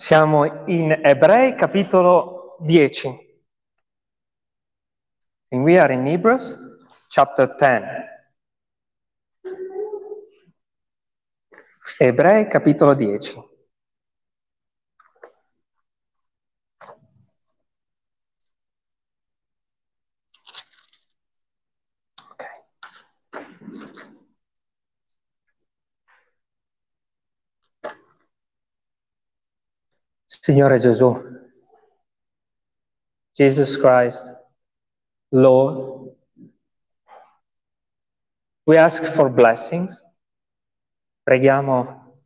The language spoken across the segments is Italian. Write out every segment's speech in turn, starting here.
Siamo in Ebrei capitolo 10. And we are in Hebrews chapter 10. Ebrei capitolo 10. Signore Gesù, Jesus Christ, Lord, we ask for blessings. Preghiamo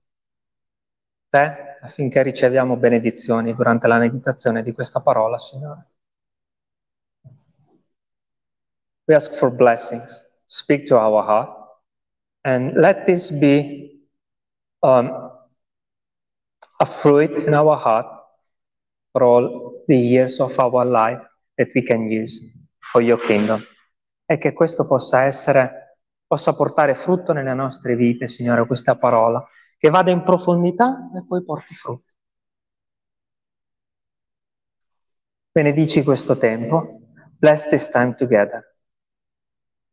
te affinché riceviamo benedizioni durante la meditazione di questa parola, Signore. We ask for blessings. Speak to our heart and let this be um, a fruit in our heart for all the years of our life that we can use for your kingdom. E che questo possa essere, possa portare frutto nelle nostre vite, Signore, questa parola, che vada in profondità e poi porti frutto. Benedici questo tempo. Bless this time together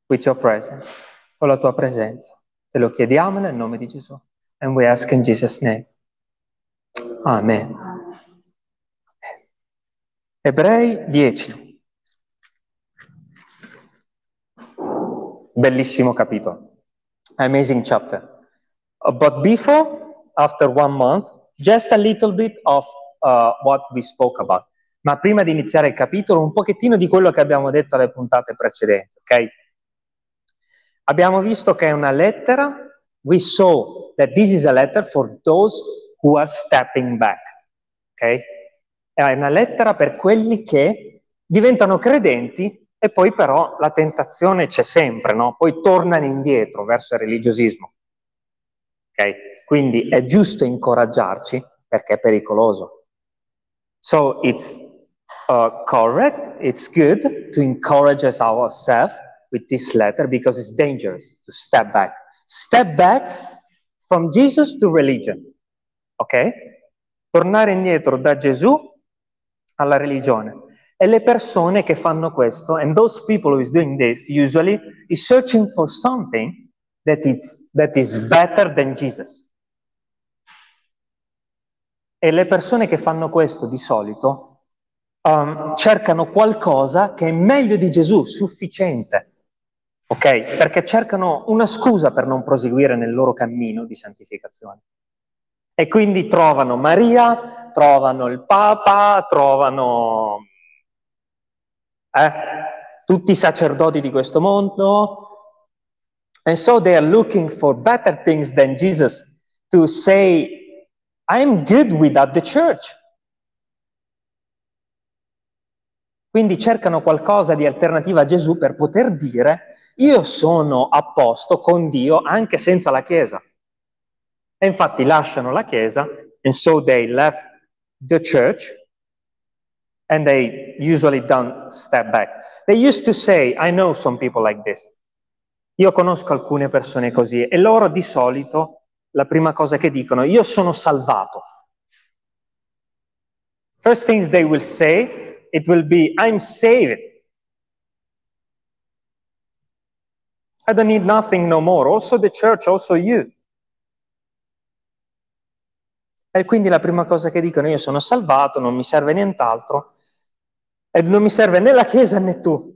with your presence, con la tua presenza. Te lo chiediamo nel nome di Gesù. And we ask in Jesus' name. Amen. Ebrei 10. Bellissimo capitolo. Amazing chapter. But before, after one month, just a little bit of uh, what we spoke about. Ma prima di iniziare il capitolo, un pochettino di quello che abbiamo detto alle puntate precedenti, ok? Abbiamo visto che è una lettera. We saw that this is a letter for those who are stepping back. Ok? È una lettera per quelli che diventano credenti e poi però la tentazione c'è sempre, no? Poi tornano indietro verso il religiosismo. Ok? Quindi è giusto incoraggiarci perché è pericoloso. So it's uh, correct, it's good to encourage us ourselves with this letter because it's dangerous to step back. Step back from Jesus to religion. Ok? Tornare indietro da Gesù alla religione. E le persone che fanno questo, and those people who is doing this, usually is searching for something that is, that is better than Jesus. E le persone che fanno questo di solito um, cercano qualcosa che è meglio di Gesù, sufficiente. Ok? Perché cercano una scusa per non proseguire nel loro cammino di santificazione. E quindi trovano Maria, trovano il Papa, trovano eh, tutti i sacerdoti di questo mondo. And so they are looking for better things than Jesus to say, I'm good without the church. Quindi cercano qualcosa di alternativa a Gesù per poter dire, io sono a posto con Dio anche senza la Chiesa. E infatti lasciano la chiesa, and so they left the church, and they usually don't step back. They used to say, I know some people like this. Io conosco alcune persone così, e loro di solito la prima cosa che dicono, io sono salvato. First things they will say, it will be, I'm saved. I don't need nothing no more. Also the church, also you. E quindi la prima cosa che dicono, io sono salvato, non mi serve nient'altro, e non mi serve né la Chiesa né tu.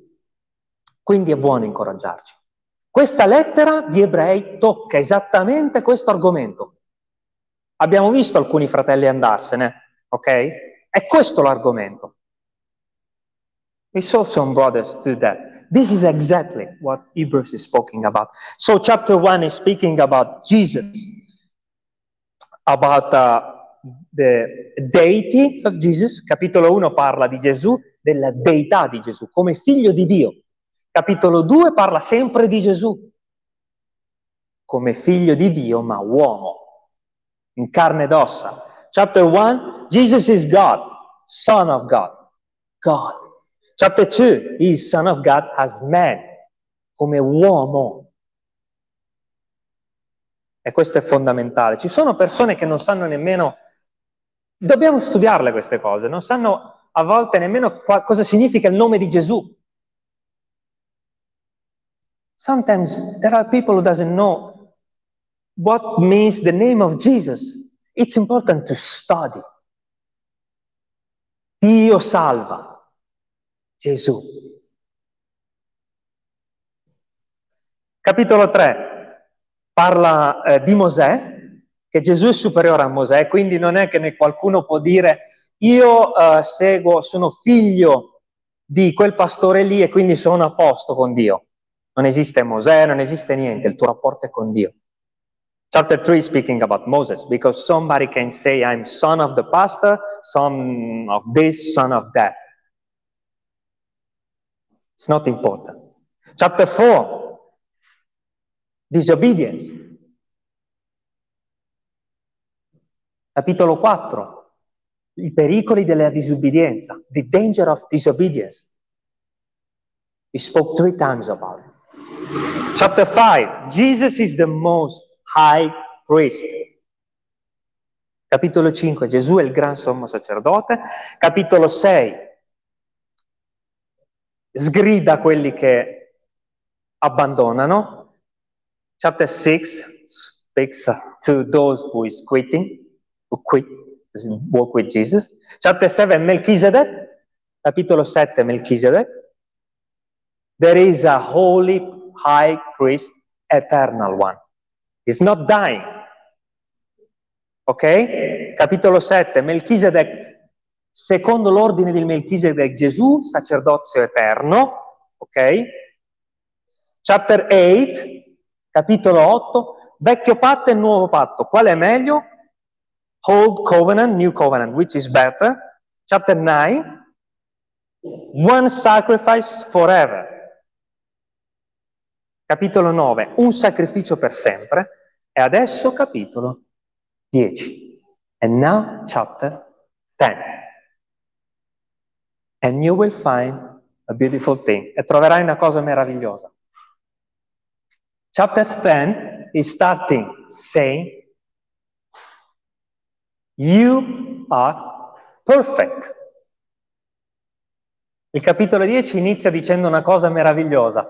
Quindi è buono incoraggiarci. Questa lettera di ebrei tocca esattamente questo argomento. Abbiamo visto alcuni fratelli andarsene, ok? È questo l'argomento. We saw some brothers do that. This is exactly what Hebrews is speaking about. So chapter 1 is speaking about Jesus. About uh, the deity of Jesus. Capitolo 1 parla di Gesù, della deità di Gesù, come figlio di Dio. Capitolo 2 parla sempre di Gesù, come figlio di Dio, ma uomo, in carne ed ossa. Chapter 1, Jesus is God, Son of God, God. Chapter 2, He is Son of God as man, come uomo, e questo è fondamentale. Ci sono persone che non sanno nemmeno Dobbiamo studiarle queste cose, non sanno a volte nemmeno qua, cosa significa il nome di Gesù. Sometimes there are people who doesn't know what means the name of Jesus. It's important to study. Dio salva. Gesù. Capitolo 3 parla eh, di Mosè, che Gesù è superiore a Mosè, quindi non è che qualcuno può dire io uh, seguo, sono figlio di quel pastore lì e quindi sono a posto con Dio. Non esiste Mosè, non esiste niente, il tuo rapporto è con Dio. Chapter 3 speaking about Moses, because somebody can say I'm son of the pastor, son of this, son of that. It's not important. Chapter 4, disobedience. Capitolo 4, i pericoli della disobbedienza, the danger of disobedience. We spoke three times about it. Chapter 5, Jesus is the most high priest. Capitolo 5, Gesù è il gran sommo sacerdote. Capitolo 6, sgrida quelli che abbandonano. Chapter 6 speaks to those who is quitting who quit, walk with Jesus. Chapter 7, Melchizedek. Capitolo 7, Melchizedek. There is a holy high priest, eternal one. He's not dying. Ok? Capitolo 7, Melchizedek, secondo l'ordine di Melchizedek, Gesù, sacerdozio eterno. Ok? Chapter 8, capitolo 8, vecchio patto e nuovo patto. Qual è meglio? Old covenant, new covenant, which is better? Chapter 9, one sacrifice forever. Capitolo 9, un sacrificio per sempre. E adesso capitolo 10. And now chapter 10. And you will find a beautiful thing. E troverai una cosa meravigliosa. Chapter 10 is starting saying You are perfect. Il capitolo 10 inizia dicendo una cosa meravigliosa,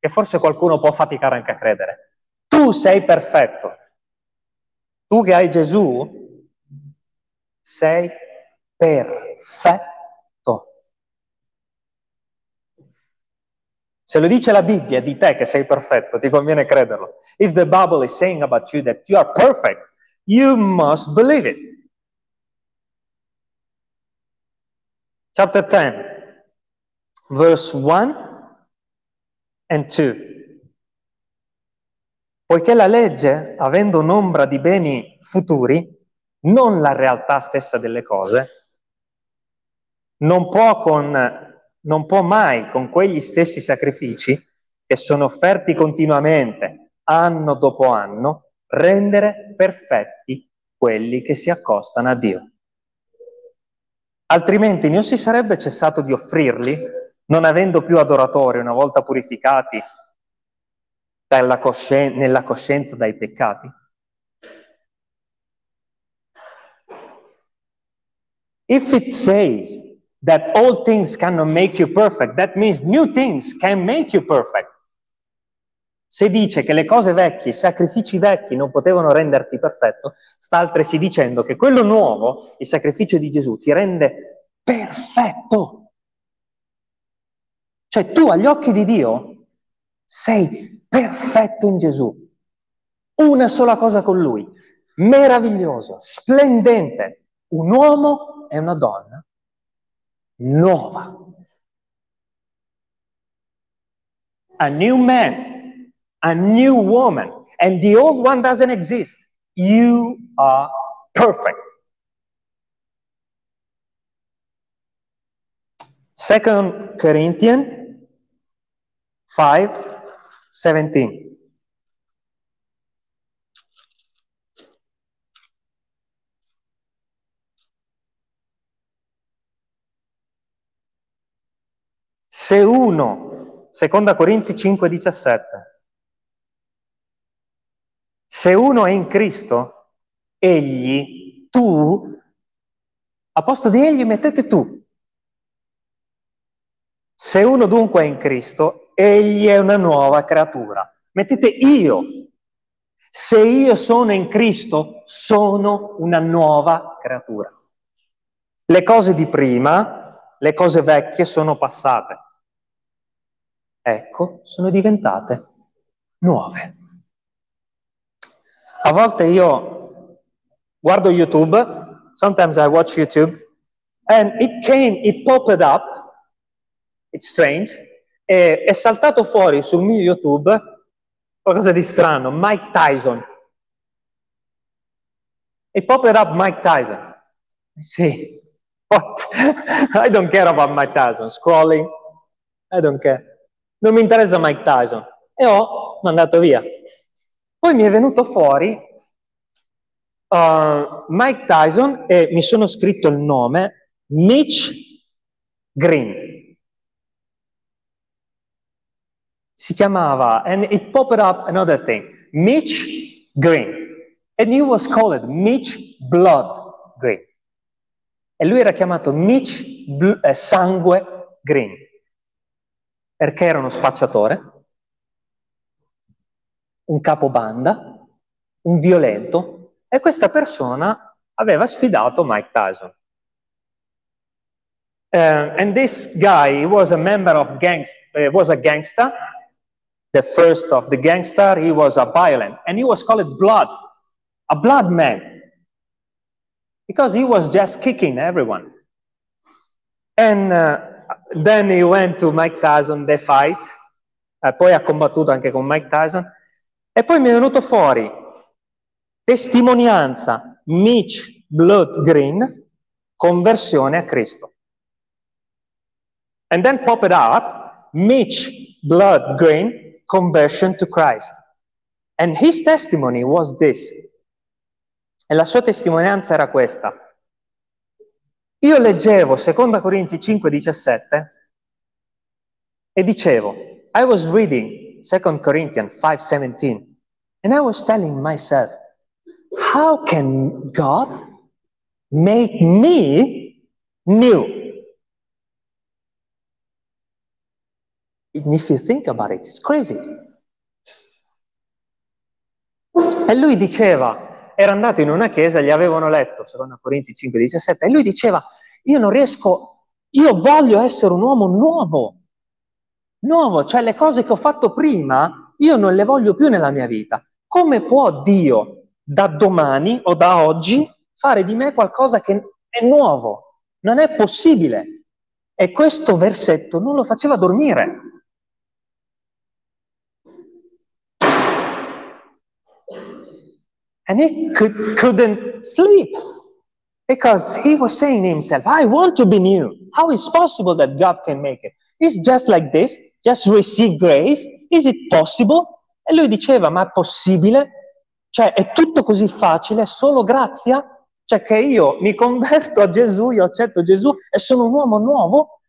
che forse qualcuno può faticare anche a credere. Tu sei perfetto. Tu che hai Gesù sei perfetto. Se lo dice la Bibbia di te che sei perfetto, ti conviene crederlo. If the Bible is saying about you that you are perfect, you must believe it. chapter 10, verse 1 and 2. Poiché la legge, avendo un'ombra di beni futuri, non la realtà stessa delle cose, non può, con, non può mai con quegli stessi sacrifici che sono offerti continuamente, anno dopo anno, rendere perfetti quelli che si accostano a Dio. Altrimenti non si sarebbe cessato di offrirli, non avendo più adoratori una volta purificati coscien- nella coscienza dai peccati? If it says that all things cannot make you perfect, that means new things can make you perfect. Se dice che le cose vecchie, i sacrifici vecchi non potevano renderti perfetto, sta altresì dicendo che quello nuovo, il sacrificio di Gesù, ti rende perfetto. Cioè tu agli occhi di Dio sei perfetto in Gesù. Una sola cosa con Lui, meraviglioso, splendente, un uomo e una donna nuova. A new man a new woman, and the old one doesn't exist. You are perfect. Second Corinthians 5 17. Se uno, seconda Corinzi 5, 17, se uno è in Cristo, egli, tu, A posto di egli mettete tu. Se uno dunque è in Cristo, egli è una nuova creatura. Mettete io. Se io sono in Cristo, sono una nuova creatura. Le cose di prima, le cose vecchie sono passate. Ecco, sono diventate nuove. A volte io guardo YouTube, sometimes I watch YouTube, and it came, it popped up, it's strange, e è saltato fuori sul mio YouTube qualcosa di strano, Mike Tyson. It popped up Mike Tyson. Sì, what? I don't care about Mike Tyson, scrolling, I don't care. Non mi interessa Mike Tyson. E ho mandato via. Poi mi è venuto fuori uh, Mike Tyson e mi sono scritto il nome Mitch Green. si chiamava, and it popped up another thing, Mitch Green. And he was called Mitch Blood Green. E lui era chiamato Mitch Bl- eh, Sangue Green, perché era uno spacciatore, un capobanda, un violento, e questa persona aveva sfidato Mike Tyson. Uh, and this guy was a member of gangs, uh, was a gangster, the first of the gangster, he was a violent, and he was called Blood, a blood man, because he was just kicking everyone. And uh, then he went to Mike Tyson, the fight, uh, poi ha combattuto anche con Mike Tyson, e poi mi è venuto fuori testimonianza Mitch Blood Green, conversione a Cristo. And then pop it up, Mitch Blood Green, conversion to Christ. And his testimony was this. E la sua testimonianza era questa. Io leggevo 2 Corinzi 5:17 e dicevo, I was reading 2 Corinthians 5:17 and I was telling myself, how can God make me new? And if you think about it, it's crazy. E lui diceva, era andato in una chiesa, gli avevano letto, secondo Corinzi 5, 17, e lui diceva, io non riesco, io voglio essere un uomo nuovo, nuovo, cioè le cose che ho fatto prima, io non le voglio più nella mia vita. Come può Dio da domani o da oggi fare di me qualcosa che è nuovo? Non è possibile. E questo versetto non lo faceva dormire. And he could, couldn't sleep because he was saying himself, I want to be new. How is possible that God can make it? It's just like this, just receive grace. Is it possible? E lui diceva, ma è possibile? Cioè, è tutto così facile, è solo grazia? Cioè che io mi converto a Gesù, io accetto Gesù e sono un uomo nuovo?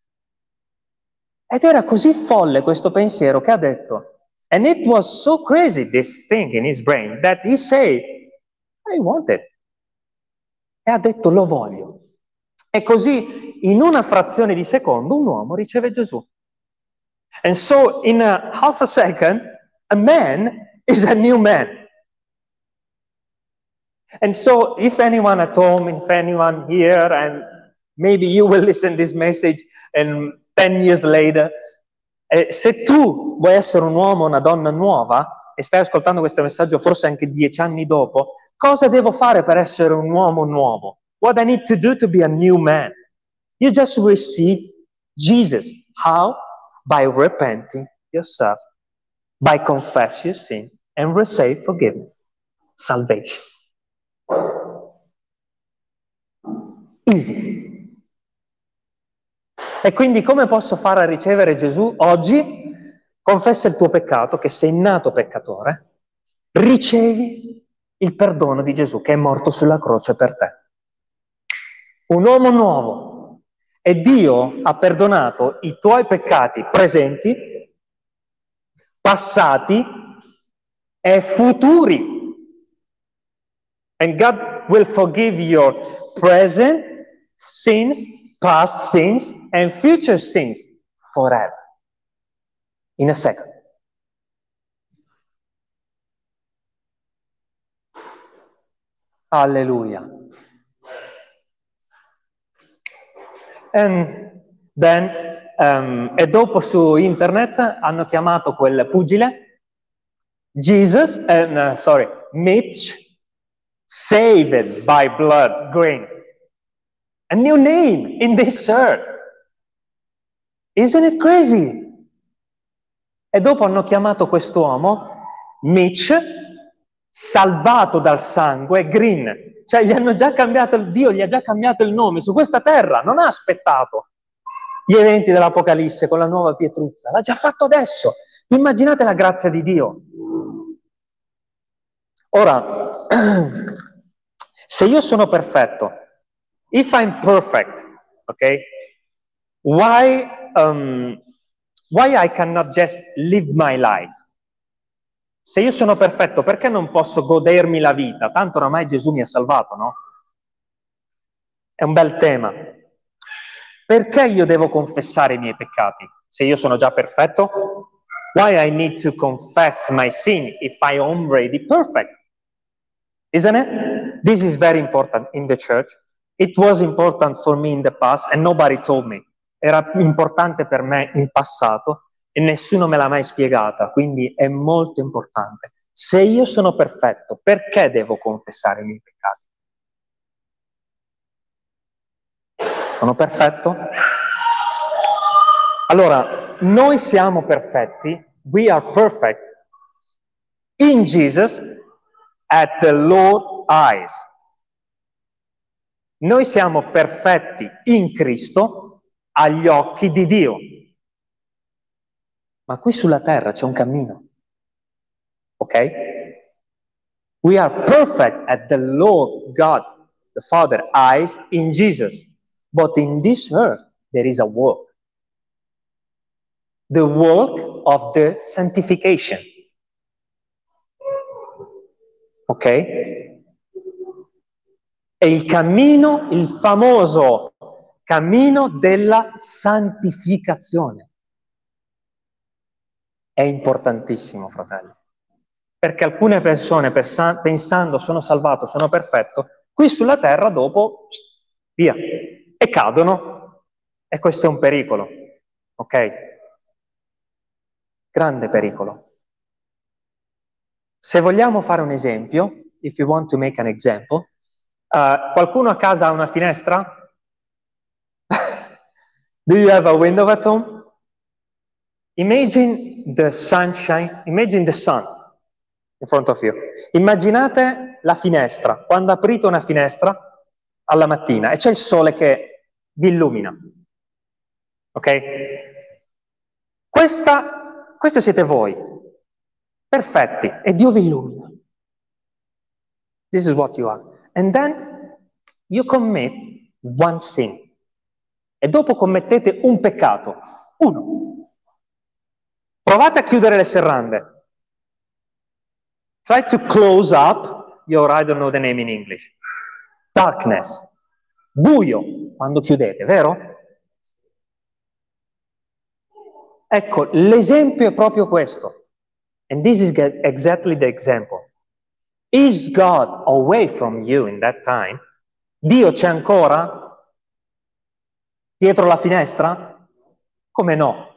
Ed era così folle questo pensiero che ha detto, and it was so crazy, this thing in his brain, that he said, I want it. E ha detto lo voglio. E così in una frazione di secondo un uomo riceve Gesù. And so in a half a second, a man is a new man. And so if anyone at home, if anyone here, and maybe you will listen this message and 10 years later, eh, se tu vuoi essere un uomo, una donna nuova, e stai ascoltando questo messaggio forse anche dieci anni dopo, cosa devo fare per essere un uomo nuovo? What I need to do to be a new man? You just receive Jesus. How? By repenting yourself, by confess your sin and receive forgiveness, salvation. Easy. E quindi come posso fare a ricevere Gesù oggi? confessa il tuo peccato, che sei nato peccatore, ricevi il perdono di Gesù che è morto sulla croce per te. Un uomo nuovo. E Dio ha perdonato i tuoi peccati presenti, passati e futuri. And God will forgive your present, sins, past sins, and future sins forever. In a second. Alleluia. And then, um, e dopo su internet hanno chiamato quel pugile Jesus, uh, sorry, Mitch, saved by blood green. A new name in this earth. Isn't it crazy? E dopo hanno chiamato quest'uomo Mitch, salvato dal sangue, Green. Cioè gli hanno già cambiato, Dio gli ha già cambiato il nome su questa terra, non ha aspettato gli eventi dell'Apocalisse con la nuova pietruzza, l'ha già fatto adesso. Immaginate la grazia di Dio. Ora, se io sono perfetto, if I'm perfect, ok? Why, um, why I cannot just live my life? Se io sono perfetto, perché non posso godermi la vita? Tanto oramai Gesù mi ha salvato, no? È un bel tema. Perché io devo confessare i miei peccati? Se io sono già perfetto? Why I need to confess my sin if I am already perfect? Isn't it? This is very important in the church. It was important for me in the past and nobody told me. Era importante per me in passato e nessuno me l'ha mai spiegata, quindi è molto importante. Se io sono perfetto, perché devo confessare i miei peccati? Sono perfetto? Allora, noi siamo perfetti, we are perfect in Jesus at the Lord eyes. Noi siamo perfetti in Cristo agli occhi di Dio. Ma qui sulla terra c'è un cammino. Ok? We are perfect at the Lord God, the Father eyes in Jesus. But in this earth there is a work. The work of the sanctification. Ok? È il cammino, il famoso cammino della santificazione. È importantissimo, fratelli. Perché alcune persone pensando sono salvato, sono perfetto, qui sulla terra dopo, via, e cadono. E questo è un pericolo. Ok? Grande pericolo. Se vogliamo fare un esempio, if you want to make an example, uh, qualcuno a casa ha una finestra? Do you have a window at home? Imagine the sunshine, imagine the sun in front of you. Immaginate la finestra, quando aprite una finestra alla mattina e c'è il sole che vi illumina. Ok? Questa, questa siete voi perfetti e Dio vi illumina. This is what you are. And then you commit one sin. E dopo commettete un peccato. Uno. Provate a chiudere le serrande. Try to close up your, I don't know the name in English. Darkness. Buio quando chiudete, vero? Ecco, l'esempio è proprio questo. And this is exactly the example. Is God away from you in that time? Dio c'è ancora? Dietro la finestra? Come no?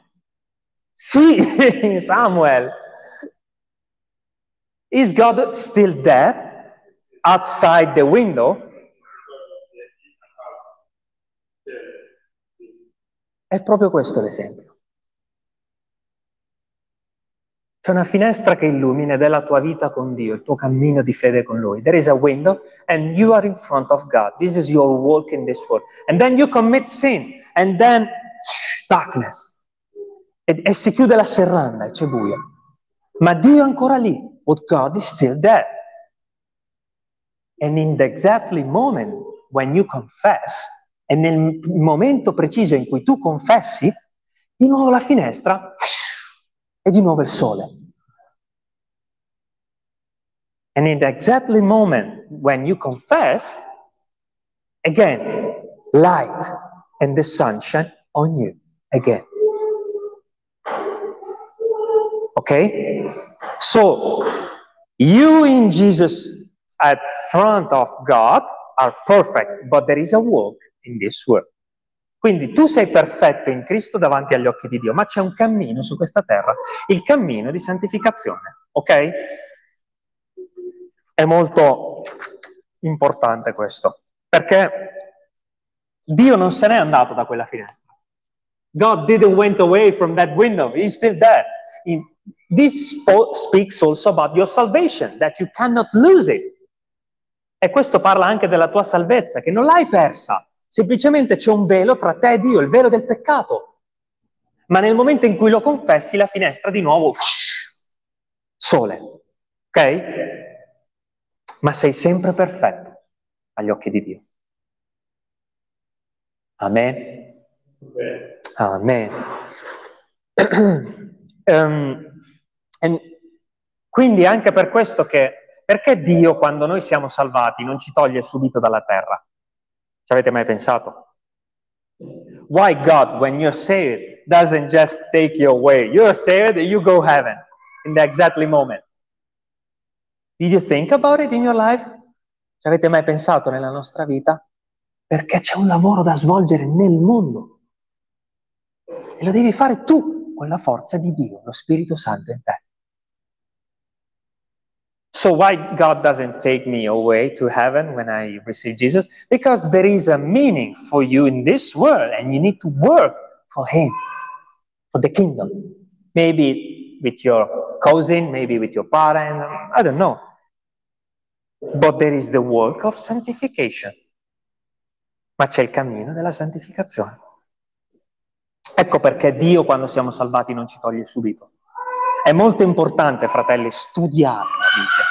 Sì, Samuel. Is God still there? Outside the window? È proprio questo l'esempio. C'è una finestra che illumina ed è la tua vita con Dio, il tuo cammino di fede con Lui. There is a window and you are in front of God. This is your walk in this world. And then you commit sin and then shh, darkness. E, e si chiude la serranda e c'è buio. Ma Dio è ancora lì. But God is still there. And in the exactly moment when you confess, e nel momento preciso in cui tu confessi, di nuovo la finestra e di nuovo il sole. And in the exactly moment when you confess, again, light and the sunshine on you again. Okay? So, you in Jesus at front of God are perfect, but there is a work in this world. Quindi tu sei perfetto in Cristo davanti agli occhi di Dio, ma c'è un cammino su questa terra, il cammino di santificazione, ok? È molto importante questo, perché Dio non se n'è andato da quella finestra. God didn't went away from that window, he's still there. This speaks also about your salvation, that you cannot lose it. E questo parla anche della tua salvezza, che non l'hai persa, Semplicemente c'è un velo tra te e Dio, il velo del peccato. Ma nel momento in cui lo confessi, la finestra di nuovo, sole. Ok? Ma sei sempre perfetto agli occhi di Dio. Amen. Amen. um, quindi anche per questo che, perché Dio quando noi siamo salvati non ci toglie subito dalla terra? Ci avete mai pensato? Why God, when you're saved, doesn't just take you away? You're saved, you go heaven in the exactly moment. Did you think about it in your life? Ci avete mai pensato nella nostra vita? Perché c'è un lavoro da svolgere nel mondo. E lo devi fare tu con la forza di Dio, lo Spirito Santo in te. So why God doesn't take me away to heaven when I receive Jesus? Because there is a meaning for you in this world and you need to work for him, for the kingdom. Maybe with your cousin, maybe with your parent, I don't know. But there is the work of sanctification. Ma c'è il cammino della santificazione. Ecco perché Dio quando siamo salvati non ci toglie subito. È molto importante, fratelli, studiare la Bibbia.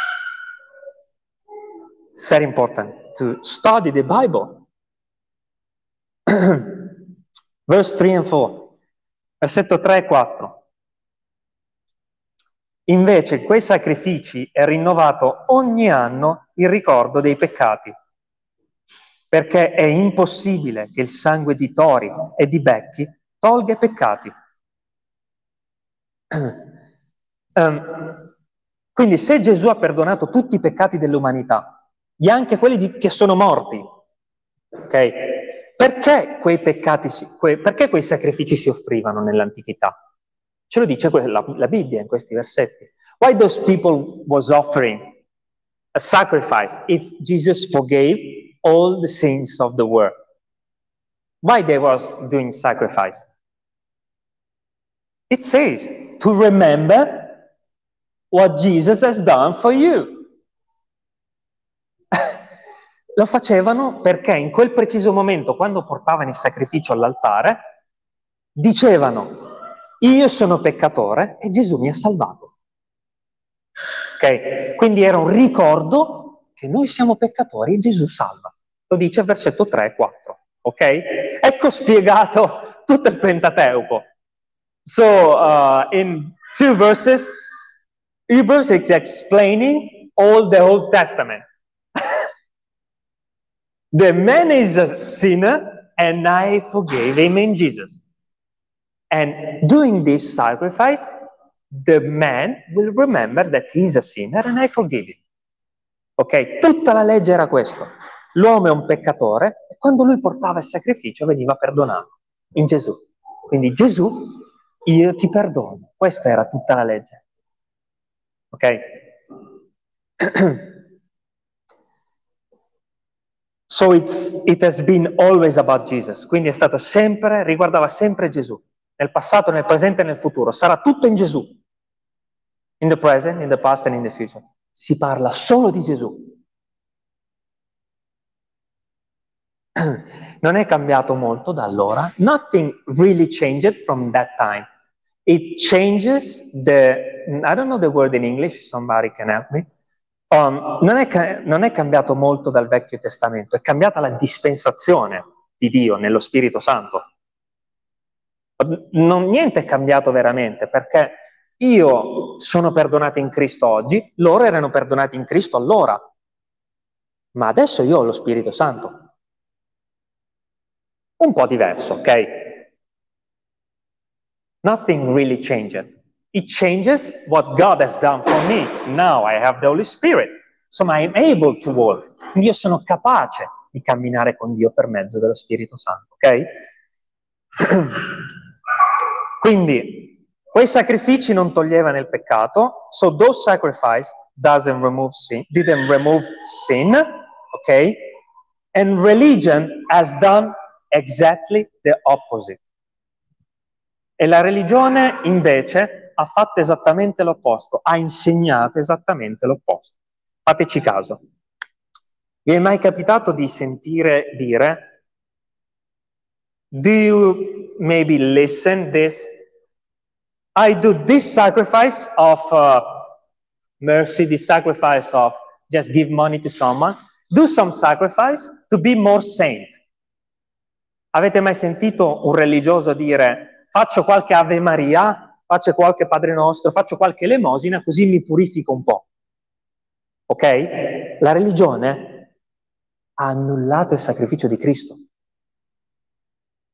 It's very important to study the Bible. Verse 3 and 4, versetto 3 e 4. Invece quei sacrifici è rinnovato ogni anno il ricordo dei peccati, perché è impossibile che il sangue di tori e di becchi tolga i peccati. Um, quindi se Gesù ha perdonato tutti i peccati dell'umanità, e anche quelli di, che sono morti, ok? Perché quei peccati, que, perché quei sacrifici si offrivano nell'antichità? Ce lo dice la, la Bibbia in questi versetti. Why those people was offering a sacrifice if Jesus forgave all the sins of the world? Why they was doing sacrifice? It says to remember what Jesus has done for you. Lo facevano perché in quel preciso momento, quando portavano il sacrificio all'altare, dicevano, io sono peccatore e Gesù mi ha salvato. Ok? Quindi era un ricordo che noi siamo peccatori e Gesù salva. Lo dice versetto 3 e 4. Ok? Ecco spiegato tutto il Pentateuco. So, uh, in two verses, Hebrews is explaining all the Old Testament. the man is a sinner, and I forgave him in Jesus. And doing this sacrifice, the man will remember that he is a sinner and I forgive him. Ok? Tutta la legge era questo. L'uomo è un peccatore e quando lui portava il sacrificio veniva perdonato in Gesù. Quindi Gesù, io ti perdono. Questa era tutta la legge. Ok? so it has been always about Jesus. Quindi è stato sempre, riguardava sempre Gesù. Nel passato, nel presente e nel futuro. Sarà tutto in Gesù. In the present, in the past and in the future. Si parla solo di Gesù. Non è cambiato molto da allora. Nothing really changed from that time. It changes the I don't know the word in English, somebody can help me. Um, non, è, non è cambiato molto dal Vecchio Testamento, è cambiata la dispensazione di Dio nello Spirito Santo. Non, niente è cambiato veramente perché io sono perdonato in Cristo oggi, loro erano perdonati in Cristo allora, ma adesso io ho lo Spirito Santo. Un po' diverso, ok? Nothing really changed. It changes what God has done for me. Now I have the Holy Spirit, so I'm able to walk. Io sono capace di camminare con Dio per mezzo dello Spirito Santo, ok? Quindi quei sacrifici non toglievano il peccato, so those sacrifices doesn't remove sin, didn't remove sin, ok? And religion has done exactly the opposite. E la religione invece ha fatto esattamente l'opposto, ha insegnato esattamente l'opposto. Fateci caso. Vi è mai capitato di sentire dire, do you maybe listen this? I do this sacrifice of uh, mercy, this sacrifice of just give money to someone. Do some sacrifice to be more saint. Avete mai sentito un religioso dire faccio qualche Ave Maria, faccio qualche Padre Nostro, faccio qualche elemosina, così mi purifico un po'. Ok? La religione ha annullato il sacrificio di Cristo.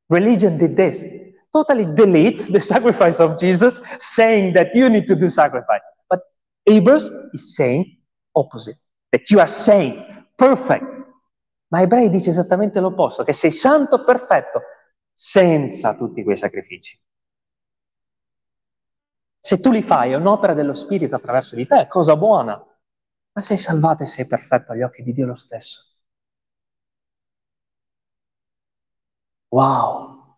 Religion did this. Totally delete the sacrifice of Jesus, saying that you need to do sacrifice. But Hebrews is saying opposite, that you are saint, perfect. Ma Ebrei dice esattamente l'opposto, che sei santo perfetto, senza tutti quei sacrifici. Se tu li fai è un'opera dello Spirito attraverso di te, è cosa buona, ma sei salvato e sei perfetto agli occhi di Dio lo stesso. Wow!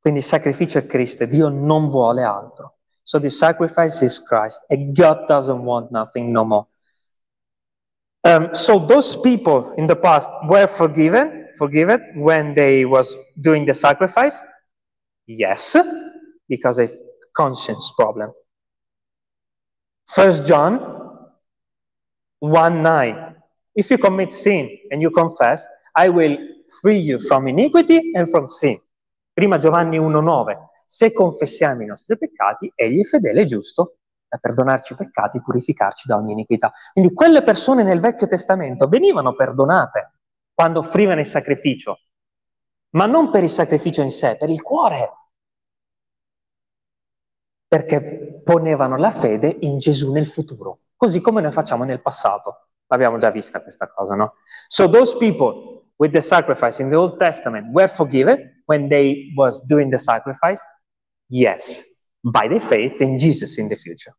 Quindi il sacrificio è Cristo e Dio non vuole altro. So the sacrifice is Christ and God doesn't want nothing no more. Um, so those people in the past were forgiven, forgiven when they was doing the sacrifice. Yes, because of conscience problem. First John 1 9. If you commit sin and you confess, I will free you from iniquity and from sin. Prima Giovanni 1 9. Se confessiamo i nostri peccati, egli è fedele e giusto a perdonarci i peccati, purificarci da ogni iniquità. Quindi quelle persone nel Vecchio Testamento venivano perdonate quando offrivano il sacrificio, ma non per il sacrificio in sé, per il cuore. Perché ponevano la fede in Gesù nel futuro, così come noi facciamo nel passato. L'abbiamo già vista questa cosa, no? So those people with the sacrifice in the Old Testament were forgiven when they was doing the sacrifice? Yes by the faith in Jesus in the future.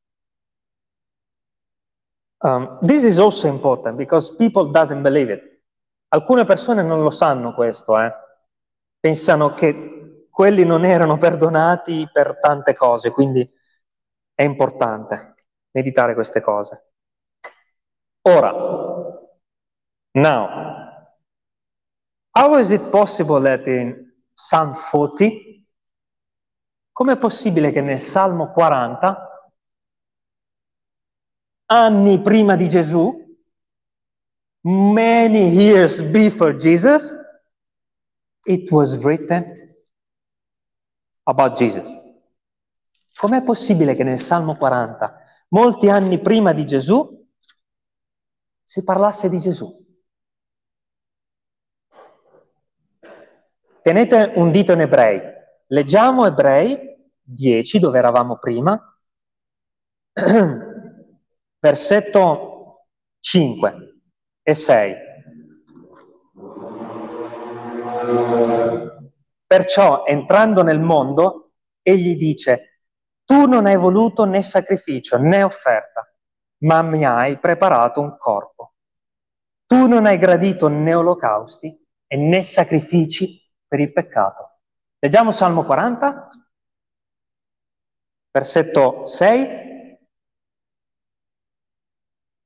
Um, this is also important because people doesn't believe it. Alcune persone non lo sanno questo, eh. pensano che quelli non erano perdonati per tante cose, quindi è importante meditare queste cose. Ora, now, how is it possible that in Psalm 40 Com'è possibile che nel Salmo 40, anni prima di Gesù, many years before Jesus, it was written about Jesus? Com'è possibile che nel Salmo 40, molti anni prima di Gesù, si parlasse di Gesù? Tenete un dito in ebrei. Leggiamo ebrei 10, dove eravamo prima, versetto 5 e 6. Perciò, entrando nel mondo, egli dice, tu non hai voluto né sacrificio né offerta, ma mi hai preparato un corpo. Tu non hai gradito né olocausti e né sacrifici per il peccato. Leggiamo Salmo 40, Versetto 6.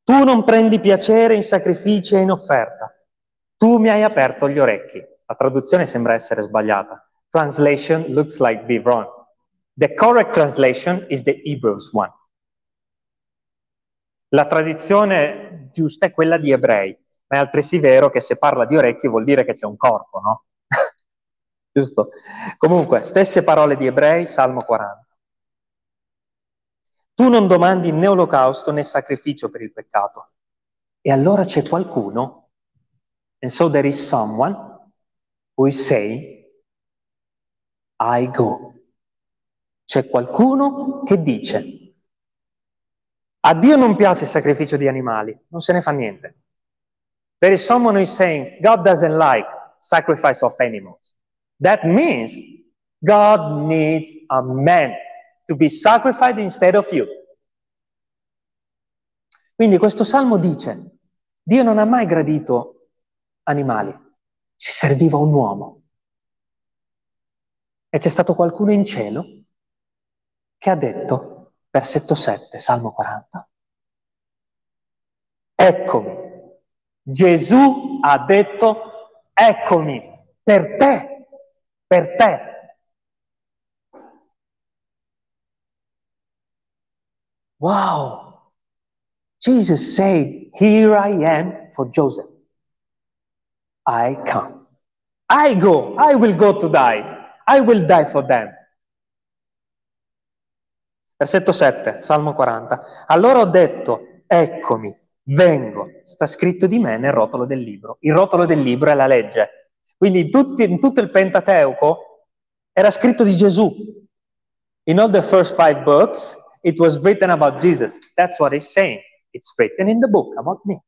Tu non prendi piacere in sacrifici e in offerta. Tu mi hai aperto gli orecchi. La traduzione sembra essere sbagliata. Translation looks like be wrong. The correct translation is the Hebrews one. La tradizione giusta è quella di ebrei, ma è altresì vero che se parla di orecchi vuol dire che c'è un corpo, no? Giusto? Comunque, stesse parole di ebrei, Salmo 40. Tu non domandi né olocausto né sacrificio per il peccato. E allora c'è qualcuno, And so there is someone who is saying, I go. C'è qualcuno che dice, a Dio non piace il sacrificio di animali, non se ne fa niente. There is someone who is saying, God doesn't like sacrifice of animals. That means God needs a man to be sacrificed instead of you. Quindi questo salmo dice, Dio non ha mai gradito animali, ci serviva un uomo. E c'è stato qualcuno in cielo che ha detto, versetto 7, Salmo 40, eccomi, Gesù ha detto, eccomi, per te, per te. Wow! Jesus said, Here I am for Joseph. I come. I go. I will go to die. I will die for them. Versetto 7, Salmo 40. Allora ho detto, eccomi, vengo. Sta scritto di me nel rotolo del libro. Il rotolo del libro è la legge. Quindi in, tutti, in tutto il Pentateuco era scritto di Gesù. In all the first five books, it was written about Jesus. That's what he's saying. It's written in the book about me.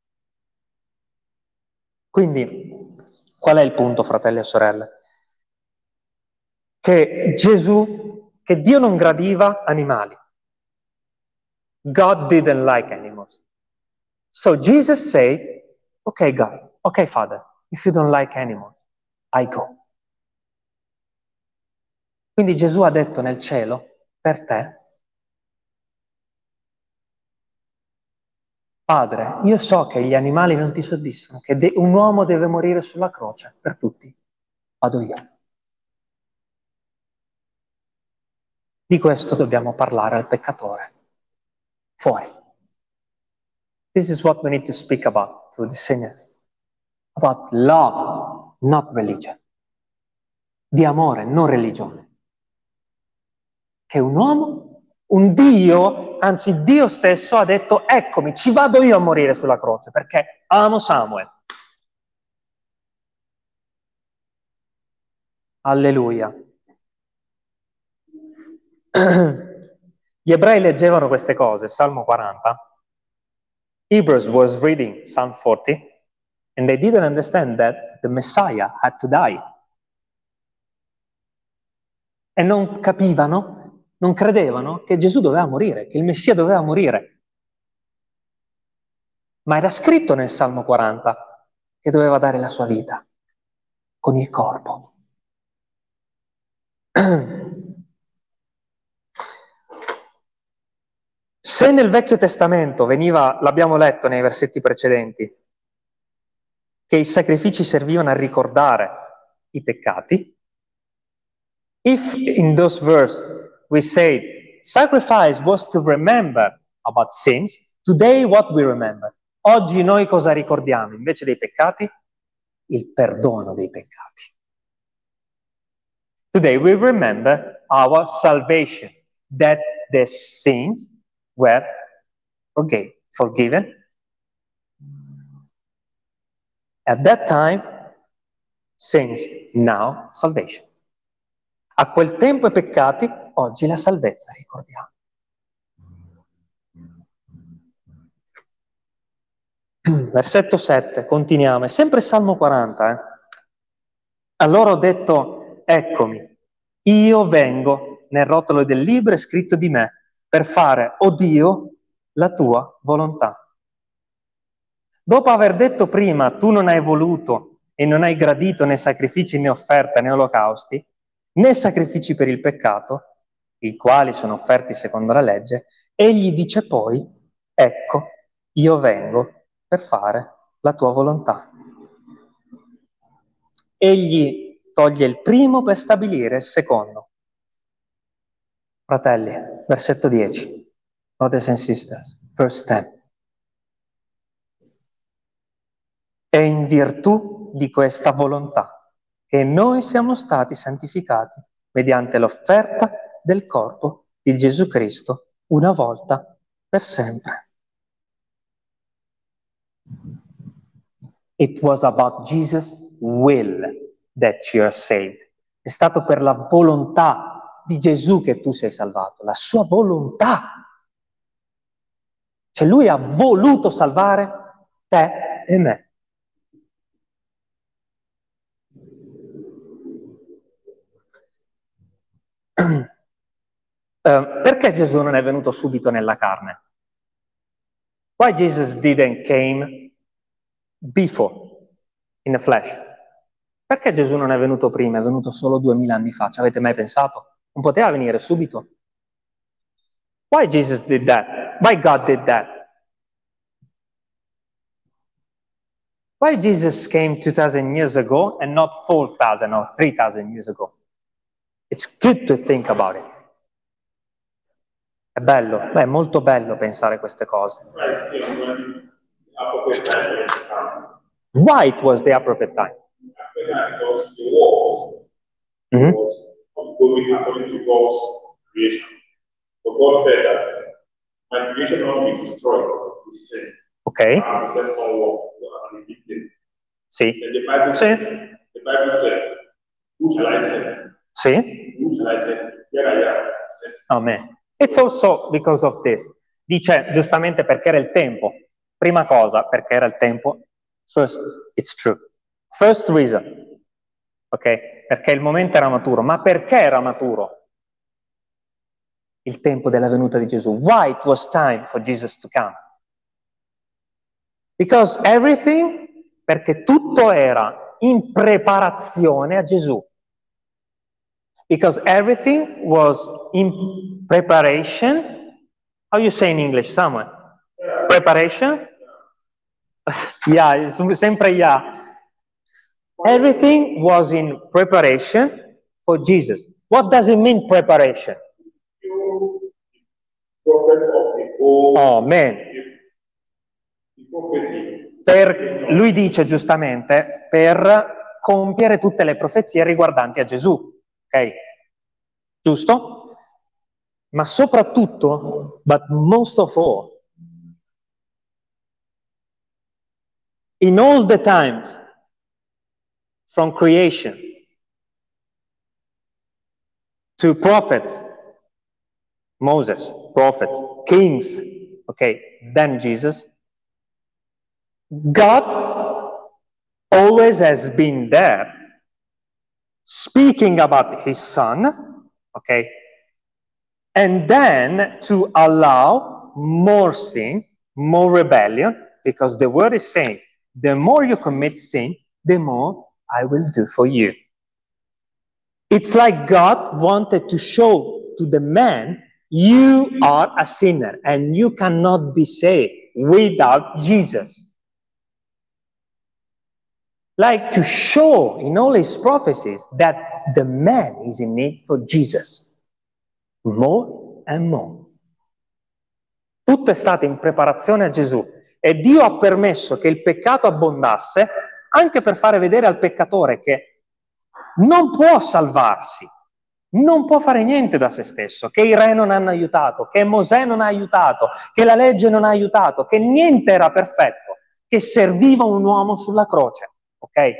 Quindi, qual è il punto, fratelli e sorelle? Che Gesù, che Dio non gradiva animali. God didn't like animals. So Jesus said, okay, God, okay, Father, if you don't like animals, I go. Quindi Gesù ha detto nel cielo, per te, Padre, io so che gli animali non ti soddisfano, che de- un uomo deve morire sulla croce per tutti. Vado io. Di questo dobbiamo parlare al peccatore. Fuori. This is what we need to speak about to the sinners. About love, not religion. Di amore, non religione. Che un uomo, un Dio anzi Dio stesso ha detto eccomi, ci vado io a morire sulla croce perché amo Samuel. Alleluia. Gli ebrei leggevano queste cose, Salmo 40. Hebrews was reading Psalm 40 and they didn't understand that the Messiah had to die. E non capivano non credevano che Gesù doveva morire, che il Messia doveva morire. Ma era scritto nel Salmo 40 che doveva dare la sua vita con il corpo. Se nel Vecchio Testamento veniva, l'abbiamo letto nei versetti precedenti, che i sacrifici servivano a ricordare i peccati, if in those verse we said sacrifice was to remember about sins. Today what we remember? Oggi noi cosa ricordiamo invece dei peccati? Il perdono dei peccati. Today we remember our salvation, that the sins were forgiven. At that time, sins, now salvation. A quel tempo i peccati, oggi la salvezza, ricordiamo. Versetto 7, continuiamo, è sempre Salmo 40. Eh? Allora ho detto, eccomi, io vengo, nel rotolo del libro è scritto di me, per fare, o oh Dio, la tua volontà. Dopo aver detto prima, tu non hai voluto e non hai gradito né sacrifici né offerte né olocausti, né sacrifici per il peccato, i quali sono offerti secondo la legge, egli dice poi, ecco, io vengo per fare la tua volontà. Egli toglie il primo per stabilire il secondo. Fratelli, versetto 10, brothers and sisters, verse 10. È in virtù di questa volontà che noi siamo stati santificati mediante l'offerta del corpo di Gesù Cristo una volta per sempre. It was about Jesus' will that you are saved. È stato per la volontà di Gesù che tu sei salvato, la sua volontà. Cioè lui ha voluto salvare te e me. Uh, perché Gesù non è venuto subito nella carne? Why Jesus didn't came before in the flesh? Perché Gesù non è venuto prima, è venuto solo duemila anni fa? Ci avete mai pensato? Non poteva venire subito? Why Jesus did that? Why God did that? Why Jesus came 2000 years ago and not 4000 or 3000 years ago? It's good to think about it. È bello, beh, è molto bello pensare queste cose. Why it was the appropriate time? Mm-hmm. going according to God's creation. But God said that my creation will destroyed with. Sì. Sì. Sì? Amen. It's also because of this. Dice giustamente perché era il tempo. Prima cosa, perché era il tempo. First, it's true. First reason. Ok? Perché il momento era maturo. Ma perché era maturo? Il tempo della venuta di Gesù. Why it was time for Jesus to come? Because everything, perché tutto era in preparazione a Gesù. Because everything was in preparation. How you say in English, Samuel? Preparation? yeah, sempre yeah. Everything was in preparation for Jesus. What does it mean, preparation? Oh, man. Per, lui dice giustamente per compiere tutte le profezie riguardanti a Gesù. Ok? Giusto? Ma soprattutto, but most of all, in all the times from creation to prophets, Moses, prophets, kings, okay, then Jesus, God always has been there speaking about his son, okay, and then to allow more sin, more rebellion, because the word is saying, the more you commit sin, the more I will do for you. It's like God wanted to show to the man, you are a sinner and you cannot be saved without Jesus. Like to show in all his prophecies that the man is in need for Jesus more and more. Tutto è stato in preparazione a Gesù e Dio ha permesso che il peccato abbondasse anche per fare vedere al peccatore che non può salvarsi, non può fare niente da se stesso, che i re non hanno aiutato, che Mosè non ha aiutato, che la legge non ha aiutato, che niente era perfetto, che serviva un uomo sulla croce. Ok?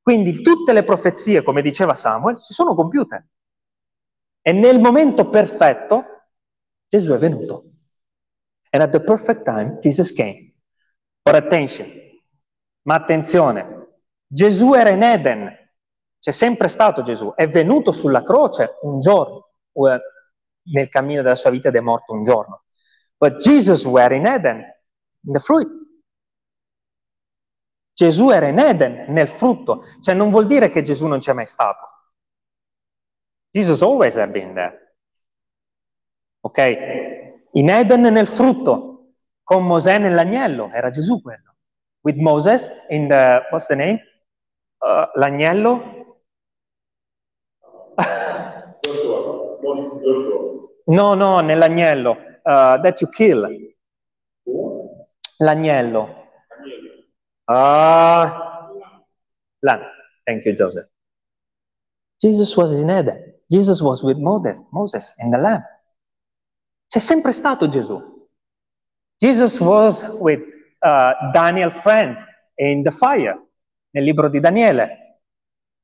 Quindi tutte le profezie, come diceva Samuel, si sono compiute. E nel momento perfetto Gesù è venuto. And at the perfect time Jesus came. But attention, ma attenzione, Gesù era in Eden, c'è sempre stato Gesù, è venuto sulla croce un giorno, eh, nel cammino della sua vita ed è morto un giorno. But Jesus were in Eden, in the fruit. Gesù era in Eden, nel frutto, cioè non vuol dire che Gesù non c'è mai stato. Jesus always had been there. Ok? In Eden nel frutto, con Mosè nell'agnello, era Gesù quello. With Moses in the, what's the name? Uh, l'agnello? No, no, nell'agnello. uh, that you kill. L'agnello. Ah, lamb. Thank you, Joseph. Jesus was in Eden. Jesus was with Moses, Moses in the lamb. C'è sempre stato Gesù. Jesus was with uh, Daniel friend in the fire, nel libro di Daniele,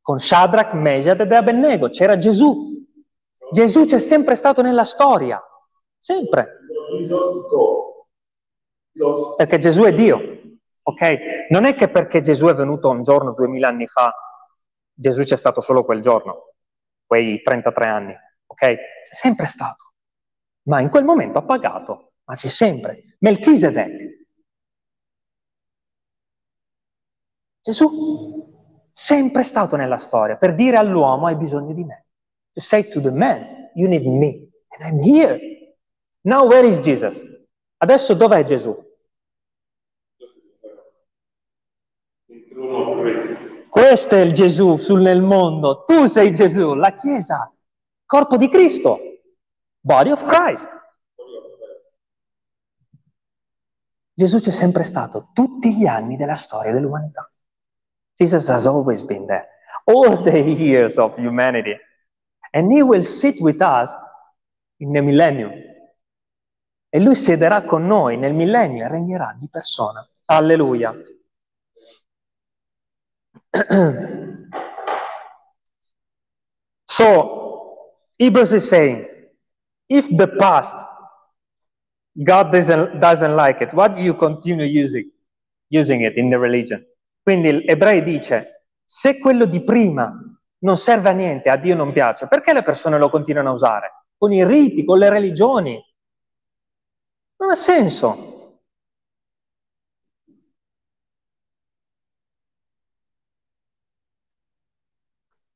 con Shadrach, Meshach ed Abednego, c'era Gesù. Gesù c'è sempre stato nella storia, sempre. Perché Gesù è Dio, ok? Non è che perché Gesù è venuto un giorno, duemila anni fa, Gesù c'è stato solo quel giorno, quei 33 anni, ok? C'è sempre stato. Ma in quel momento ha pagato, ma c'è sempre. Melchizedek. Gesù sempre stato nella storia per dire all'uomo hai bisogno di me. To say to the man, you need me, and I'm here. Now where is Jesus? Adesso dov'è Gesù? Questo è il Gesù sul nel mondo. Tu sei Gesù, la Chiesa, corpo di Cristo, body of Christ. Gesù c'è sempre stato tutti gli anni della storia dell'umanità. Jesus has always been there, all the years of humanity. And he will sit with us in the millennium. E lui siederà con noi nel millennio e regnerà di persona. Alleluia. so, Hebrews is saying, if the past, God doesn't, doesn't like it, why do you continue using, using it in the religion? Quindi l'ebrei dice, se quello di prima non serve a niente, a Dio non piace, perché le persone lo continuano a usare? Con i riti, con le religioni? Non ha senso.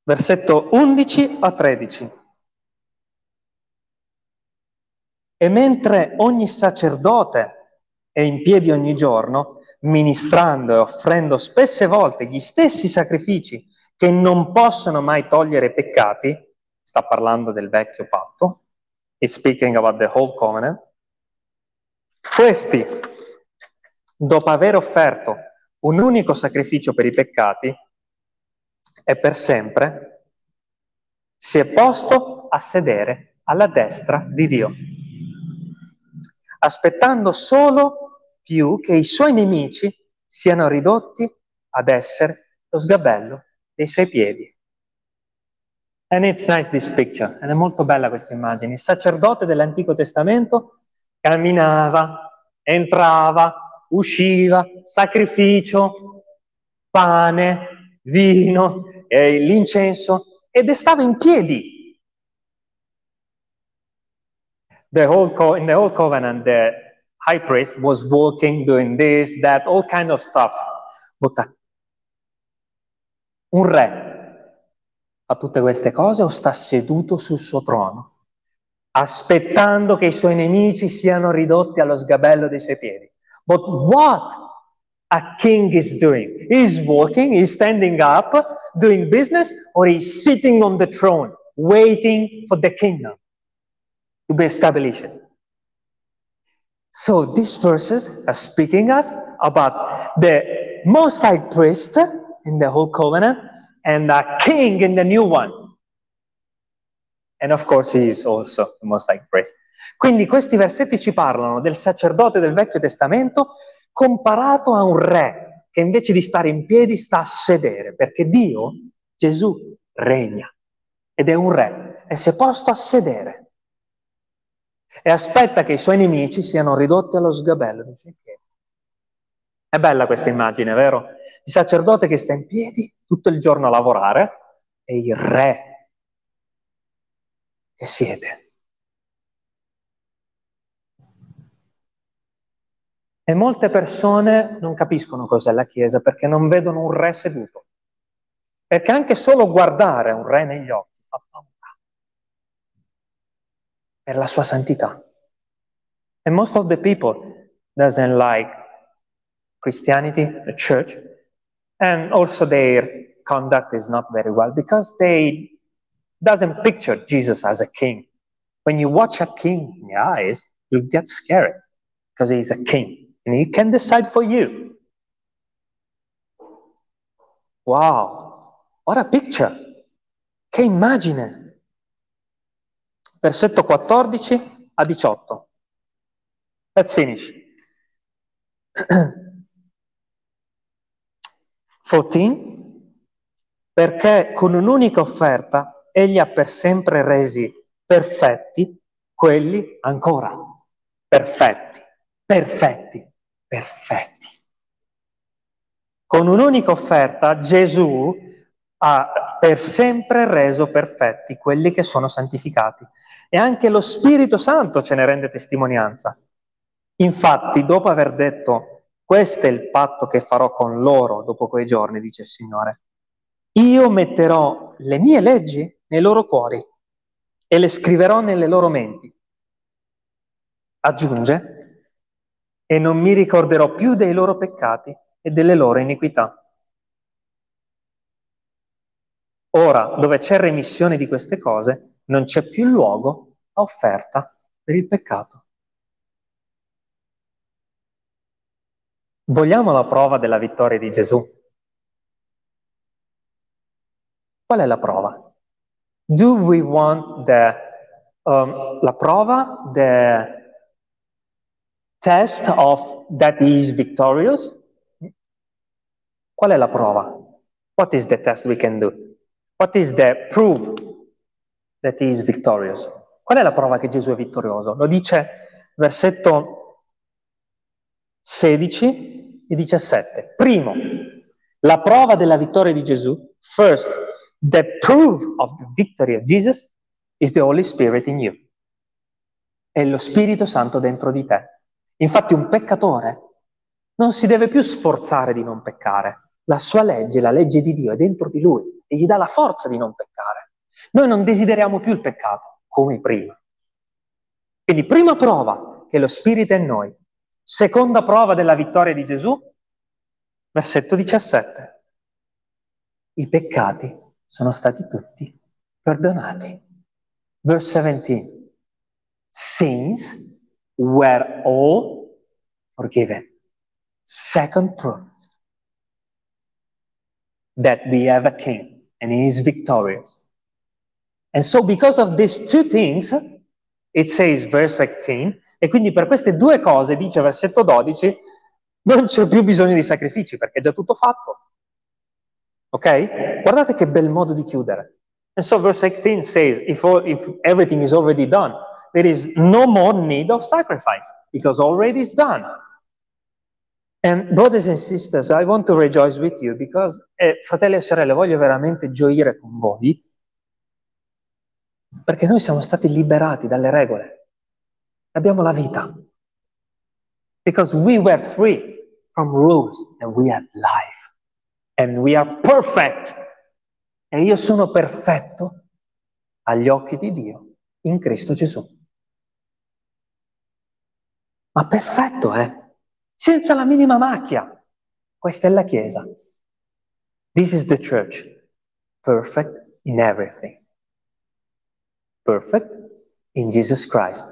Versetto 11 a 13. E mentre ogni sacerdote è in piedi ogni giorno, ministrando e offrendo spesse volte gli stessi sacrifici che non possono mai togliere peccati, sta parlando del vecchio patto, is speaking about the whole covenant, questi, dopo aver offerto un unico sacrificio per i peccati, e per sempre, si è posto a sedere alla destra di Dio, aspettando solo più che i suoi nemici siano ridotti ad essere lo sgabello dei suoi piedi. And it's nice this picture, ed è molto bella questa immagine. Il sacerdote dell'Antico Testamento camminava, entrava, usciva, sacrificio, pane, vino, eh, l'incenso, ed stava in piedi. The whole co- in the Old Covenant, the high priest was walking, doing this, that, all kind of stuff. But un re fa tutte queste cose o sta seduto sul suo trono, aspettando che i suoi nemici siano ridotti allo sgabello dei suoi piedi? But what a king is doing? He's walking, he's standing up, doing business, or he's sitting on the throne, waiting for the kingdom to be established. So these verses are speaking us about the Most High Priest in the whole covenant and a king in the new one. And of course he is also the Most High Priest. Quindi questi versetti ci parlano del sacerdote del Vecchio Testamento comparato a un re che invece di stare in piedi sta a sedere, perché Dio, Gesù, regna ed è un re e si è posto a sedere e aspetta che i suoi nemici siano ridotti allo sgabello. È bella questa immagine, vero? Il sacerdote che sta in piedi tutto il giorno a lavorare e il re che siede. E molte persone non capiscono cos'è la Chiesa perché non vedono un re seduto. Perché anche solo guardare un re negli occhi fa paura per la sua santità. And most of the people doesn't like Christianity, the church, and also their conduct is not very well because they doesn't picture Jesus as a king. When you watch a king in the eyes, you get scared because he's a king and he can decide for you. Wow, what a picture! Che immagine! Versetto 14 a 18. Let's finish. 14, perché con un'unica offerta egli ha per sempre resi perfetti quelli ancora perfetti, perfetti, perfetti. Con un'unica offerta Gesù ha per sempre reso perfetti quelli che sono santificati. E anche lo Spirito Santo ce ne rende testimonianza. Infatti, dopo aver detto, questo è il patto che farò con loro dopo quei giorni, dice il Signore, io metterò le mie leggi nei loro cuori e le scriverò nelle loro menti. Aggiunge, e non mi ricorderò più dei loro peccati e delle loro iniquità. Ora, dove c'è remissione di queste cose, non c'è più luogo a offerta per il peccato. Vogliamo la prova della vittoria di Gesù? Qual è la prova? Do we want the, um, la prova, the test of that is victorious? Qual è la prova? What is the test we can do? What is the proof that is victorious? Qual è la prova che Gesù è vittorioso? Lo dice versetto 16 e 17. Primo, la prova della vittoria di Gesù. First, the proof of the victory of Jesus is the Holy Spirit in you. È lo Spirito Santo dentro di te. Infatti un peccatore non si deve più sforzare di non peccare. La sua legge, la legge di Dio è dentro di lui e gli dà la forza di non peccare. Noi non desideriamo più il peccato come prima. Quindi prima prova che lo Spirito è in noi. Seconda prova della vittoria di Gesù, versetto 17. I peccati sono stati tutti perdonati. Verse 17. Sins were all forgiven. Second proof that we have a king and he is victorious. And so because of these two things, it says verse 18, e quindi per queste due cose, dice versetto 12, non c'è più bisogno di sacrifici perché è già tutto fatto. Ok? Guardate che bel modo di chiudere. And so verse 18 says, if, all, if everything is already done, there is no more need of sacrifice because already is done. And brothers and sisters, I want to rejoice with you because, eh, fratelli e sorelle, voglio veramente gioire con voi perché noi siamo stati liberati dalle regole. Abbiamo la vita. Because we were free from rules and we have life. And we are perfect. E io sono perfetto agli occhi di Dio in Cristo Gesù. Ma perfetto, eh? senza la minima macchia. Questa è la Chiesa. This is the church. Perfect in everything. Perfect in Jesus Christ.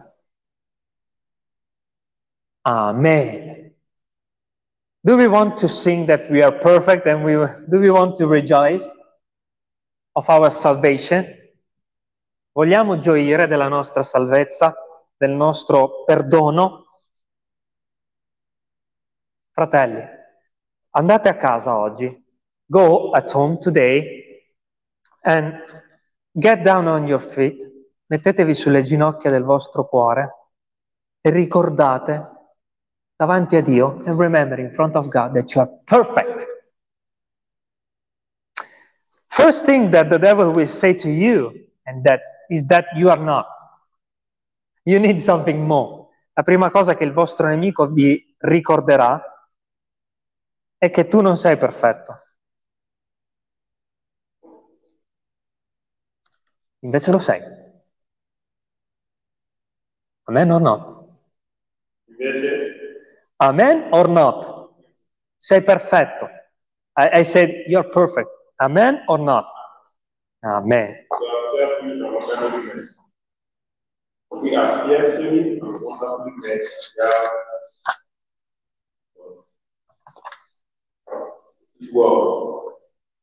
Amen. Do we want to sing that we are perfect and we, do we want to rejoice of our salvation? Vogliamo gioire della nostra salvezza, del nostro perdono? Fratelli, andate a casa oggi, go at home today and get down on your feet, mettetevi sulle ginocchia del vostro cuore e ricordate davanti a Dio and remember in front of God that you are perfect. First thing that the devil will say to you and that is that you are not. You need something more. La prima cosa che il vostro nemico vi ricorderà è che tu non sei perfetto. Invece lo sei. Amen or not? Invece, Amen or not? Sei perfetto. I, I said you're perfect. Amen or not? Amen. God certainly and wonderfully made. We are fearfully and wonderfully made. God.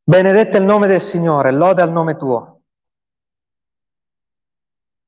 Benedetto il nome del Signore, lode al nome tuo.